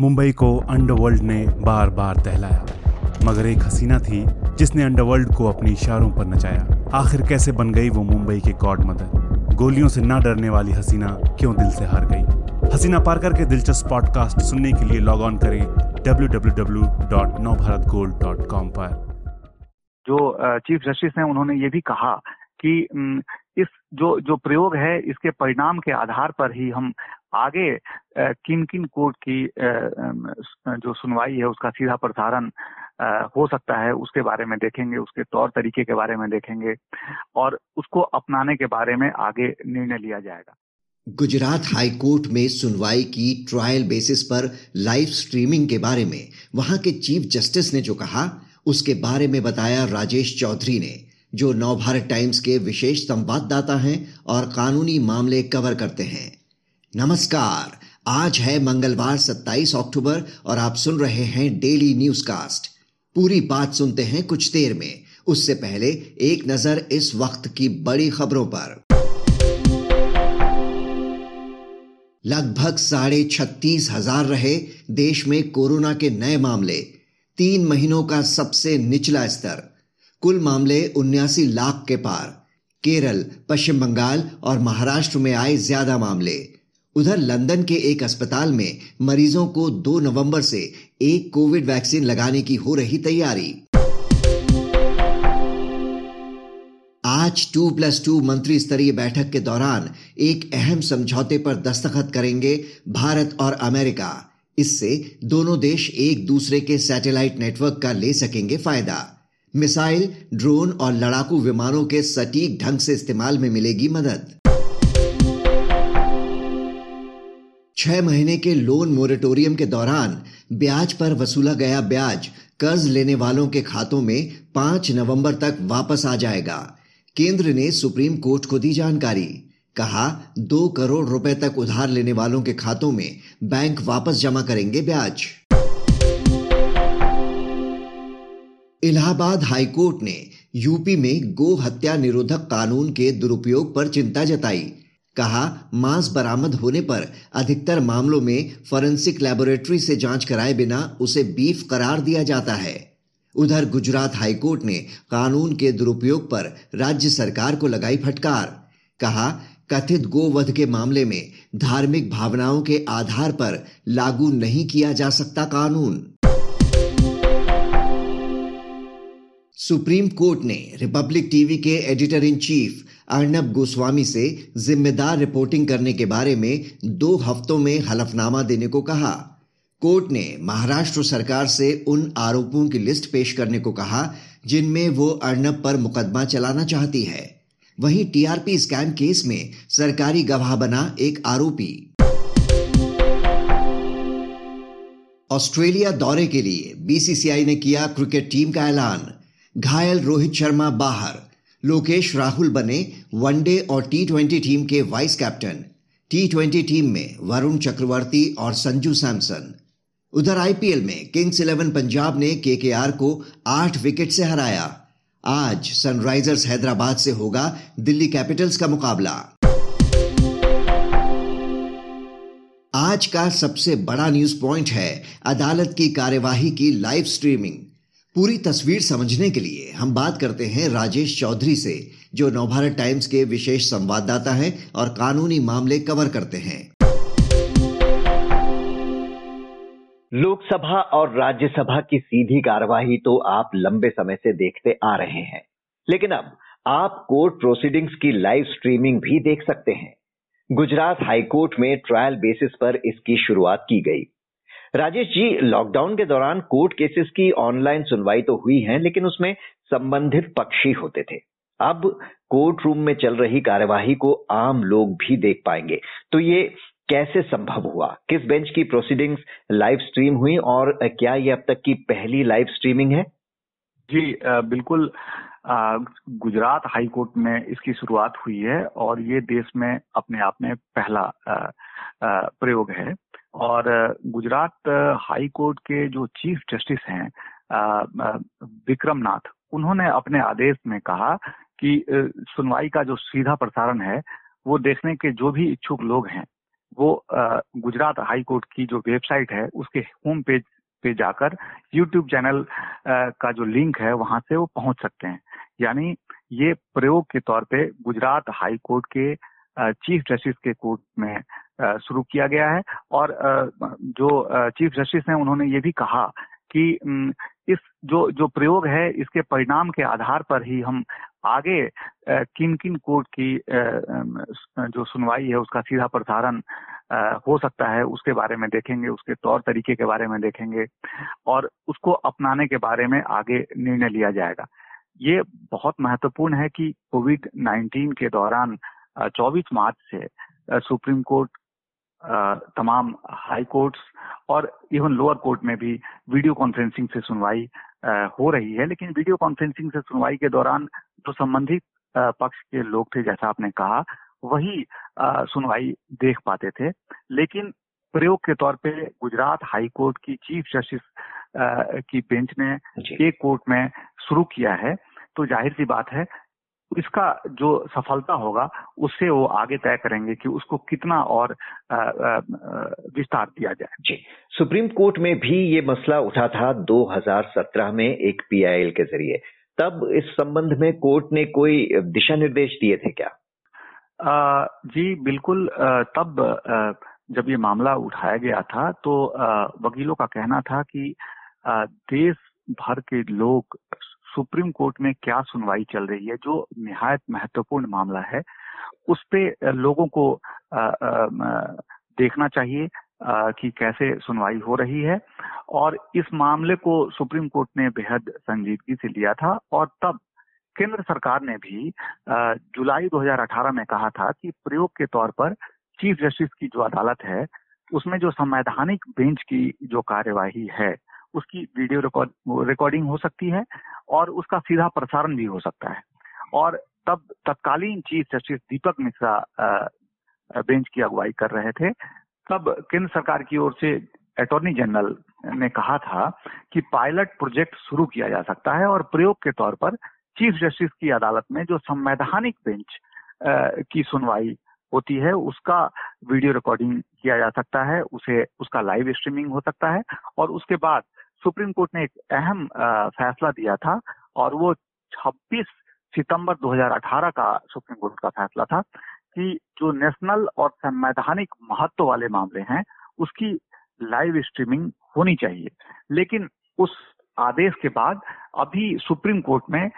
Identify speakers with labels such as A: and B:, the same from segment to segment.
A: मुंबई को अंडरवर्ल्ड ने बार बार दहलाया। मगर एक हसीना थी जिसने अंडरवर्ल्ड को अपने इशारों पर नचाया। आखिर कैसे बन गई वो मुंबई के गॉड मदर गोलियों से ना डरने वाली हसीना क्यों दिल से हार गई? हसीना पारकर के दिलचस्प पॉडकास्ट सुनने के लिए लॉग ऑन करें www.navbharatgold.com पर।
B: जो चीफ जस्टिस हैं, उन्होंने ये भी कहा कि इस, जो जो प्रयोग है, इसके परिणाम के आधार पर ही हम आगे किन किन कोर्ट की जो सुनवाई है, उसका सीधा प्रसारण हो सकता है, उसके बारे में देखेंगे, उसके तौर तरीके के बारे में देखेंगे और उसको अपनाने के बारे में आगे निर्णय लिया जाएगा।
C: गुजरात हाई कोर्ट में सुनवाई की ट्रायल बेसिस पर लाइव स्ट्रीमिंग के बारे में, वहाँ के चीफ जस्टिस ने जो कहा, उसके बारे में बताया राजेश चौधरी ने, जो नवभारत टाइम्स के विशेष संवाददाता हैं और कानूनी मामले कवर करते हैं। नमस्कार। आज है मंगलवार 27 अक्टूबर और आप सुन रहे हैं डेली न्यूज़ कास्ट पूरी बात सुनते हैं कुछ देर में। उससे पहले एक नज़र इस वक्त की बड़ी खबरों पर। लगभग साढ़े छत्तीस हज़ार रहे देश में कोरोना के नए मामले। तीन महीनों का सबसे निचला स्तर। कुल मामले उन्यासी लाख के पार। केरल, पश्चिम बंगाल और महाराष्ट्र में आए ज़्यादा मामले। उधर लंदन के एक अस्पताल में मरीजों को 2 नवंबर से एक कोविड वैक्सीन लगाने की हो रही तैयारी। आज टू प्लस टू मंत्री स्तरीय बैठक के दौरान एक अहम समझौते पर दस्तखत करेंगे भारत और अमेरिका। इससे दोनों देश एक दूसरे के सैटेलाइट नेटवर्क का ले सकेंगे फ़ायदा। मिसाइल, ड्रोन और लड़ाकू विमानों के सटीक ढंग से इस्तेमाल में मिलेगी मदद। छह महीने के लोन मोरेटोरियम के दौरान ब्याज पर वसूला गया ब्याज कर्ज लेने वालों के खातों में पाँच नवंबर तक वापस आ जाएगा। केंद्र ने सुप्रीम कोर्ट को दी जानकारी। कहा, दो करोड़ रुपए तक उधार लेने वालों के खातों में बैंक वापस जमा करेंगे ब्याज। इलाहाबाद हाईकोर्ट ने यूपी में गो हत्या निरोधक कानून के दुरुपयोग पर चिंता जताई। कहा, मांस बरामद होने पर अधिकतर मामलों में फॉरेंसिक लेबोरेटरी से जाँच कराए बिना उसे बीफ करार दिया जाता है। उधर गुजरात हाईकोर्ट ने कानून के दुरुपयोग पर राज्य सरकार को लगाई फटकार। कहा, कथित गोवध के मामले में धार्मिक भावनाओं के आधार पर लागू नहीं किया जा सकता कानून। सुप्रीम कोर्ट ने रिपब्लिक टीवी के editor in chief Arnab Goswami से जिम्मेदार रिपोर्टिंग करने के बारे में दो हफ्तों में हलफनामा देने को कहा। कोर्ट ने महाराष्ट्र सरकार से उन आरोपों की लिस्ट पेश करने को कहा, जिनमें वो अर्नब पर मुकदमा चलाना चाहती है। वहीं टीआरपी स्कैम केस में सरकारी गवाह बना एक आरोपी। ऑस्ट्रेलिया दौरे के लिए बीसीसीआई ने किया क्रिकेट टीम का ऐलान। घायल रोहित शर्मा बाहर। लोकेश राहुल बने वनडे और टी ट्वेंटी टीम के vice captain. T twenty team में वरुण चक्रवर्ती और संजू सैमसन। उधर आईपीएल में किंग्स इलेवन पंजाब ने केकेआर को आठ विकेट से हराया। आज सनराइजर्स हैदराबाद से होगा दिल्ली कैपिटल्स का मुकाबला। आज का सबसे बड़ा न्यूज़ पॉइंट है अदालत की कार्यवाही की लाइव स्ट्रीमिंग पूरी तस्वीर समझने के लिए हम बात करते हैं राजेश चौधरी से, जो नवभारत टाइम्स के विशेष संवाददाता हैं और कानूनी मामले कवर करते हैं।
D: लोकसभा और राज्यसभा की सीधी कार्यवाही तो आप लंबे समय से देखते आ रहे हैं। लेकिन अब आप कोर्ट प्रोसीडिंग्स की लाइव स्ट्रीमिंग भी देख सकते हैं। गुजरात हाईकोर्ट में ट्रायल बेसिस पर इसकी शुरुआत की गई। राजेश जी लॉकडाउन के दौरान कोर्ट केसेस की ऑनलाइन सुनवाई तो हुई है, लेकिन उसमें संबंधित पक्षी होते थे। अब कोर्ट रूम में चल रही कार्यवाही को आम लोग भी देख पाएँगे। तो ये कैसे संभव हुआ? किस बेंच की प्रोसीडिंग्स लाइव स्ट्रीम हुई और क्या ये अब तक की पहली लाइव स्ट्रीमिंग है?
B: जी बिल्कुल गुजरात हाई कोर्ट में इसकी शुरुआत हुई है और ये देश में अपने आप में पहला प्रयोग है। और गुजरात हाई कोर्ट के जो चीफ जस्टिस हैं विक्रम नाथ उन्होंने अपने आदेश में कहा कि सुनवाई का जो सीधा प्रसारण है, वो देखने के जो भी इच्छुक लोग हैं, वो गुजरात हाई कोर्ट की जो वेबसाइट है, उसके होम पेज पे जाकर यूट्यूब चैनल का जो लिंक है, वहाँ से वो पहुँच सकते हैं। यानी ये प्रयोग के तौर पे गुजरात हाई कोर्ट के चीफ जस्टिस के कोर्ट में शुरू किया गया है और जो चीफ जस्टिस हैं उन्होंने ये भी कहा कि इस जो जो प्रयोग है इसके परिणाम के आधार पर ही हम आगे किन किन कोर्ट की जो सुनवाई है उसका सीधा प्रसारण हो सकता है उसके बारे में देखेंगे, उसके तौर तरीके के बारे में देखेंगे और उसको अपनाने के बारे में आगे निर्णय लिया जाएगा। ये बहुत महत्वपूर्ण है कि कोविड 19 के दौरान 24 मार्च से सुप्रीम कोर्ट तमाम हाई कोर्ट्स और इवन लोअर कोर्ट में भी वीडियो कॉन्फ्रेंसिंग से सुनवाई हो रही है। लेकिन वीडियो कॉन्फ्रेंसिंग से सुनवाई के दौरान जो संबंधित पक्ष के लोग थे जैसा आपने कहा वही सुनवाई देख पाते थे। लेकिन प्रयोग के तौर पे गुजरात हाई कोर्ट की चीफ जस्टिस की बेंच ने एक कोर्ट में शुरू किया है। तो ज़ाहिर सी बात है इसका जो सफलता होगा उससे वो आगे तय करेंगे कि उसको कितना और विस्तार दिया जाए।
D: जी। सुप्रीम कोर्ट में भी ये मसला उठा था 2017 में एक पीआईएल के ज़रिए। तब इस संबंध में कोर्ट ने कोई दिशा निर्देश दिए थे क्या?
B: आ, जी बिल्कुल आ, तब आ, जब ये मामला उठाया गया था तो वकीलों का कहना था कि देश भर के लोग सुप्रीम कोर्ट में क्या सुनवाई चल रही है, जो निहायत महत्वपूर्ण मामला है, उस पे लोगों को देखना चाहिए कि कैसे सुनवाई हो रही है। और इस मामले को सुप्रीम कोर्ट ने बेहद संजीदगी से लिया था, और तब केंद्र सरकार ने भी जुलाई 2018 में कहा था कि प्रयोग के तौर पर चीफ जस्टिस की जो अदालत है, उसमें जो संवैधानिक बेंच की जो कार्यवाही है उसकी वीडियो रिकॉर्ड रिकॉर्डिंग हो सकती है और उसका सीधा प्रसारण भी हो सकता है। और तब तत्कालीन chief justice Deepak Mishra bench की अगुवाई कर रहे थे। तब केंद्र सरकार की ओर से अटॉर्नी जनरल ने कहा था कि पायलट प्रोजेक्ट शुरू किया जा सकता है और प्रयोग के तौर पर चीफ जस्टिस की अदालत में जो संवैधानिक बेंच की सुनवाई होती है, उसका वीडियो रिकॉर्डिंग किया जा सकता है, उसे, उसका लाइव स्ट्रीमिंग हो सकता है और उसके बाद सुप्रीम कोर्ट ने एक अहम फैसला दिया था और वो 26 सितंबर 2018 का सुप्रीम कोर्ट का फैसला था कि जो नेशनल और संवैधानिक महत्व वाले मामले हैं, उसकी लाइव स्ट्रीमिंग होनी चाहिए। लेकिन उस आदेश के बाद अभी सुप्रीम कोर्ट में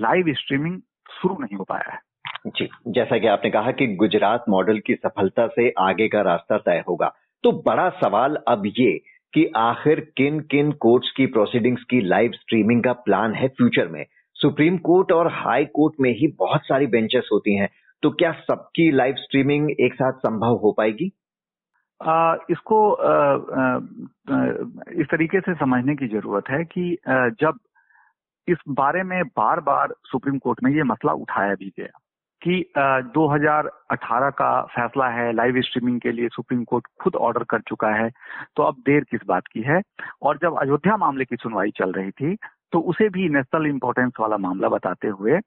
B: लाइव स्ट्रीमिंग शुरू नहीं हो पाया है।
D: जी, जैसा कि आपने कहा कि गुजरात मॉडल की सफलता से आगे का रास्ता तय होगा। तो बड़ा सवाल अब ये कि आखिर किन किन कोर्ट्स की प्रोसीडिंग्स की लाइव स्ट्रीमिंग का प्लान है फ्यूचर में? सुप्रीम कोर्ट और हाई कोर्ट में ही बहुत सारी बेंचेस होती हैं। तो क्या सबकी लाइव स्ट्रीमिंग एक साथ संभव हो पाएगी?
B: आ, इसको आ, आ, इस तरीके से समझने की ज़रूरत है कि आ, जब इस बारे में बार बार सुप्रीम कोर्ट में ये मसला उठाया भी गया कि 2018 का फैसला है लाइव स्ट्रीमिंग के लिए सुप्रीम कोर्ट खुद ऑर्डर कर चुका है तो अब देर किस बात की है? और जब अयोध्या मामले की सुनवाई चल रही थी तो उसे भी नेशनल इंपॉर्टेंस वाला मामला बताते हुए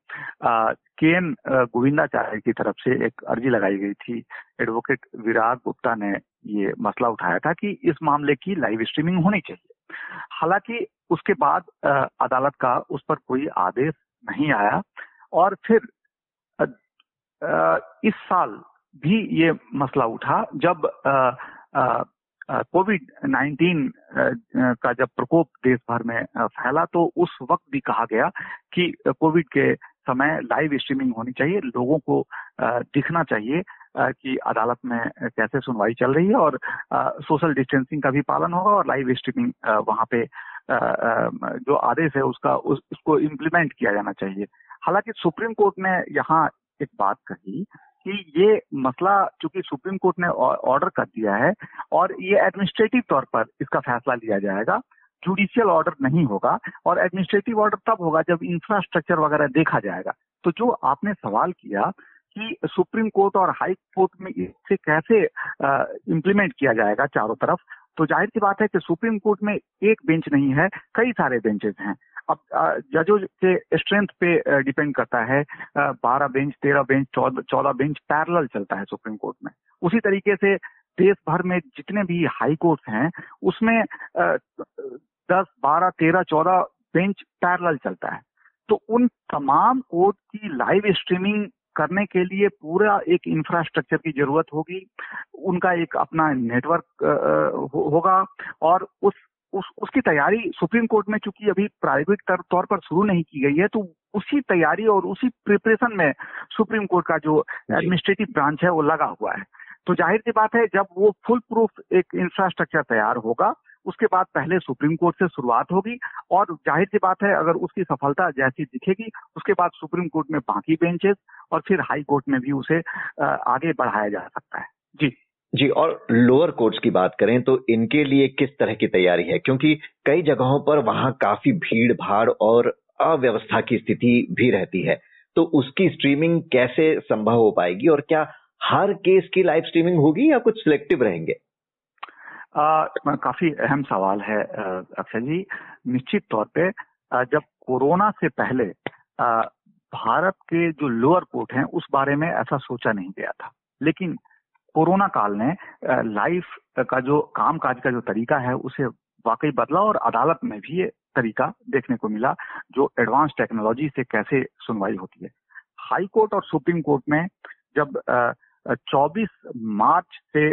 B: के एन गोविंदाचार्य की तरफ़ से एक अर्जी लगाई गई थी। एडवोकेट विराग गुप्ता ने ये मसला उठाया था कि इस मामले की लाइव स्ट्रीमिंग होनी चाहिए। हालाँकि उसके बाद अदालत का उस पर कोई आदेश नहीं आया, और फिर इस साल भी ये मसला उठा जब कोविड 19 का जब प्रकोप देश भर में फैला तो उस वक्त भी कहा गया कि कोविड के समय लाइव स्ट्रीमिंग होनी चाहिए लोगों को दिखना चाहिए कि अदालत में कैसे सुनवाई चल रही है और सोशल डिस्टेंसिंग का भी पालन होगा और लाइव स्ट्रीमिंग वहाँ पे जो आदेश है उसका उस, उसको इम्प्लीमेंट किया जाना चाहिए। हालाँकि सुप्रीम कोर्ट ने यहाँ एक बात कही कि ये मसला चूँकि सुप्रीम कोर्ट ने ऑर्डर कर दिया है और ये एडमिनिस्ट्रेटिव तौर पर इसका फैसला लिया जाएगा। जुडिशियल ऑर्डर नहीं होगा और एडमिनिस्ट्रेटिव ऑर्डर तब होगा जब इंफ्रास्ट्रक्चर वगैरह देखा जाएगा। तो जो आपने सवाल किया कि सुप्रीम कोर्ट और हाई कोर्ट में इसे कैसे इम्प्लीमेंट किया जाएगा चारों तरफ़ तो ज़ाहिर सी बात है कि सुप्रीम कोर्ट में एक बेंच नहीं है, कई सारे बेंचेस हैं। अब जजों के स्ट्रेंथ पे डिपेंड करता है बारह बेंच, तेरह बेंच, चौदह बेंच पैरल चलता है सुप्रीम कोर्ट में। उसी तरीके से देश भर में जितने भी हाई कोर्ट हैं, उसमें दस, बारह, तेरह, चौदह बेंच पैरल चलता है। तो उन तमाम कोर्ट की लाइव स्ट्रीमिंग करने के लिए पूरा एक इंफ्रास्ट्रक्चर की ज़रूरत होगी, उनका एक अपना नेटवर्क होगा, और उस उस उसकी तैयारी सुप्रीम कोर्ट में चूँकि अभी प्राइवेट तौर पर शुरू नहीं की गई है तो उसी तैयारी और उसी प्रिपरेशन में सुप्रीम कोर्ट का जो एडमिनिस्ट्रेटिव ब्रांच है वो लगा हुआ है। तो ज़ाहिर सी बात है जब वो फुल प्रूफ एक इंफ्रास्ट्रक्चर तैयार होगा उसके बाद पहले सुप्रीम कोर्ट से शुरुआत होगी और ज़ाहिर सी बात है अगर उसकी सफलता जैसी दिखेगी उसके बाद सुप्रीम कोर्ट में बाकी बेंचेस और फिर हाई कोर्ट में भी उसे आगे बढ़ाया जा सकता है। जी।
D: जी और लोअर कोर्ट्स की बात करें तो इनके लिए किस तरह की तैयारी है? क्योंकि कई जगहों पर वहाँ काफ़ी भीड़ भाड़ और अव्यवस्था की स्थिति भी रहती है। तो उसकी स्ट्रीमिंग कैसे संभव हो पाएगी और क्या हर केस की लाइव स्ट्रीमिंग होगी या कुछ सिलेक्टिव रहेंगे?
B: आ, काफ़ी अहम सवाल है अक्षय जी। निश्चित तौर पे जब कोरोना से पहले आ, भारत के जो लोअर कोर्ट हैं उस बारे में ऐसा सोचा नहीं गया था। लेकिन कोरोना काल ने लाइफ का जो काम काज का जो तरीका है, उसे वाकई बदला और अदालत में भी ये तरीका देखने को मिला, जो एडवांस टेक्नोलॉजी से कैसे सुनवाई होती है। हाई कोर्ट और सुप्रीम कोर्ट में जब 24 मार्च से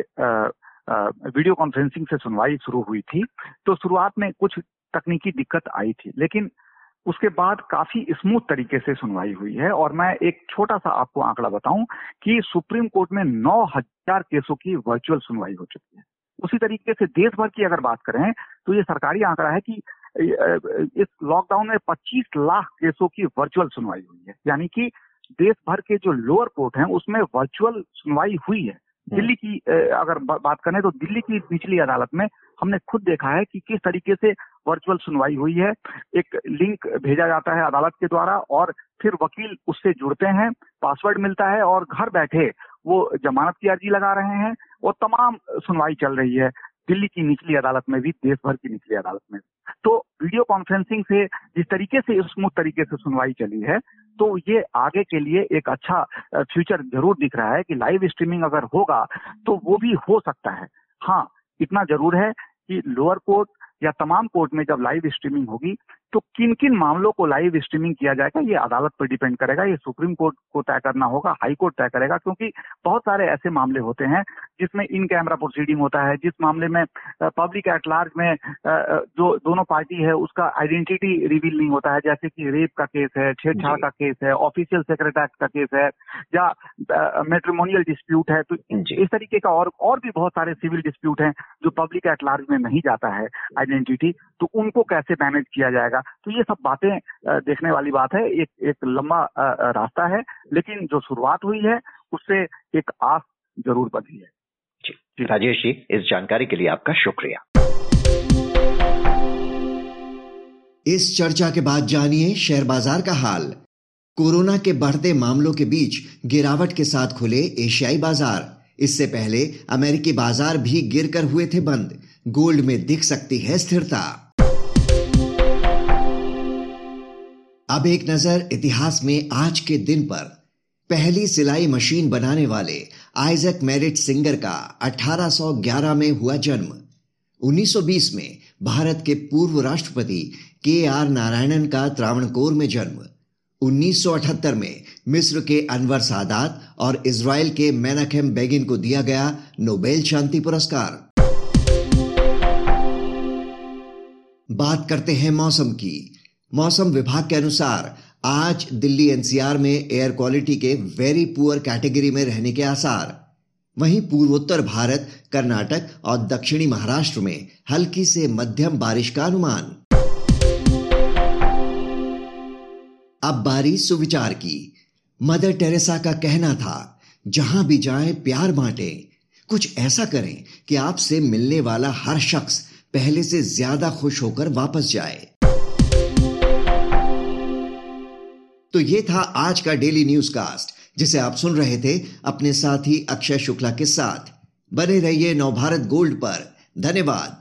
B: वीडियो कॉन्फ्रेंसिंग से सुनवाई शुरू हुई थी तो शुरुआत में कुछ तकनीकी दिक्कत आई थी, लेकिन उसके बाद काफ़ी स्मूथ तरीके से सुनवाई हुई है और मैं एक छोटा सा आपको आंकड़ा बताऊँ कि सुप्रीम कोर्ट में 9000 केसों की वर्चुअल सुनवाई हो चुकी है। उसी तरीके से देश भर की अगर बात करें तो ये सरकारी आंकड़ा है कि इस लॉकडाउन में 25 लाख केसों की वर्चुअल सुनवाई हुई है। यानी कि देश भर के जो लोअर कोर्ट हैं उसमें वर्चुअल सुनवाई हुई है। हम्म। दिल्ली की अगर बात करें तो दिल्ली की निचली अदालत में हमने खुद देखा है कि किस तरीके से वर्चुअल सुनवाई हुई है। एक लिंक भेजा जाता है अदालत के द्वारा और फिर वकील उससे जुड़ते हैं, पासवर्ड मिलता है और घर बैठे वो जमानत की अर्जी लगा रहे हैं। और तमाम सुनवाई चल रही है, दिल्ली की निचली अदालत में भी देश भर की निचली अदालत में तो वीडियो कॉन्फ्रेंसिंग से जिस तरीके से स्मूथ तरीके से सुनवाई चली है तो ये आगे के लिए एक अच्छा फ्यूचर ज़रूर दिख रहा है कि लाइव स्ट्रीमिंग अगर होगा तो वो भी हो सकता है। हाँ इतना ज़रूर है कि लोअर कोर्ट या तमाम कोर्ट में जब लाइव स्ट्रीमिंग होगी तो किन किन मामलों को लाइव स्ट्रीमिंग किया जाएगा ये अदालत पर डिपेंड करेगा ये सुप्रीम कोर्ट को तय करना होगा हाई कोर्ट तय करेगा क्योंकि बहुत सारे ऐसे मामले होते हैं जिसमें इन कैमरा प्रोसीडिंग होता है जिस मामले में पब्लिक एट लार्ज में जो दोनों पार्टी है उसका आइडेंटिटी रिवील नहीं होता है जैसे कि रेप का केस है छेड़छाड़ का केस है ऑफिशियल सेक्रेट एक्ट का केस है या मेट्रोमोनियल डिस्प्यूट है तो इस तरीके का और और भी बहुत सारे सिविल डिस्प्यूट हैं जो पब्लिक एट लार्ज में नहीं जाता है आइडेंटिटी तो उनको कैसे मैनेज किया जाएगा? तो ये सब बातें देखने वाली बात है। एक एक लंबा रास्ता है लेकिन जो शुरुआत हुई है उससे एक आस ज़रूर बनी है।
D: जी। राजेश जी इस जानकारी के लिए आपका शुक्रिया।
C: इस चर्चा के बाद जानिए शेयर बाज़ार का हाल। कोरोना के बढ़ते मामलों के बीच गिरावट के साथ खुले एशियाई बाज़ार। इससे पहले अमेरिकी बाज़ार भी गिरकर हुए थे बंद। गोल्ड में दिख सकती है स्थिरता। अब एक नज़र इतिहास में आज के दिन पर। पहली सिलाई मशीन बनाने वाले आइजक मेरिट सिंगर का 1811 में हुआ जन्म। 1920 में भारत के पूर्व राष्ट्रपति के आर नारायणन का त्रावणकोर में जन्म। 1978 में मिस्र के अनवर सादात और इसराइल के मेनाखेम बेगिन को दिया गया नोबेल शांति पुरस्कार। बात करते हैं मौसम की। मौसम विभाग के अनुसार, आज दिल्ली एनसीआर में एयर क्वालिटी के वेरी पुअर कैटेगरी में रहने के आसार। वहीं पूर्वोत्तर भारत, कर्नाटक और दक्षिणी महाराष्ट्र में हल्की से मध्यम बारिश का अनुमान। अब बारी सुविचार की। मदर टेरेसा का कहना था, जहाँ भी जाएँ, प्यार बांटे। कुछ ऐसा करें कि आपसे मिलने वाला हर शख्स पहले से ज़्यादा खुश होकर वापस जाए। तो ये था आज का डेली न्यूज़ कास्ट जिसे आप सुन रहे थे अपने साथी अक्षय शुक्ला के साथ। बने रहिए नवभारत गोल्ड पर। धन्यवाद।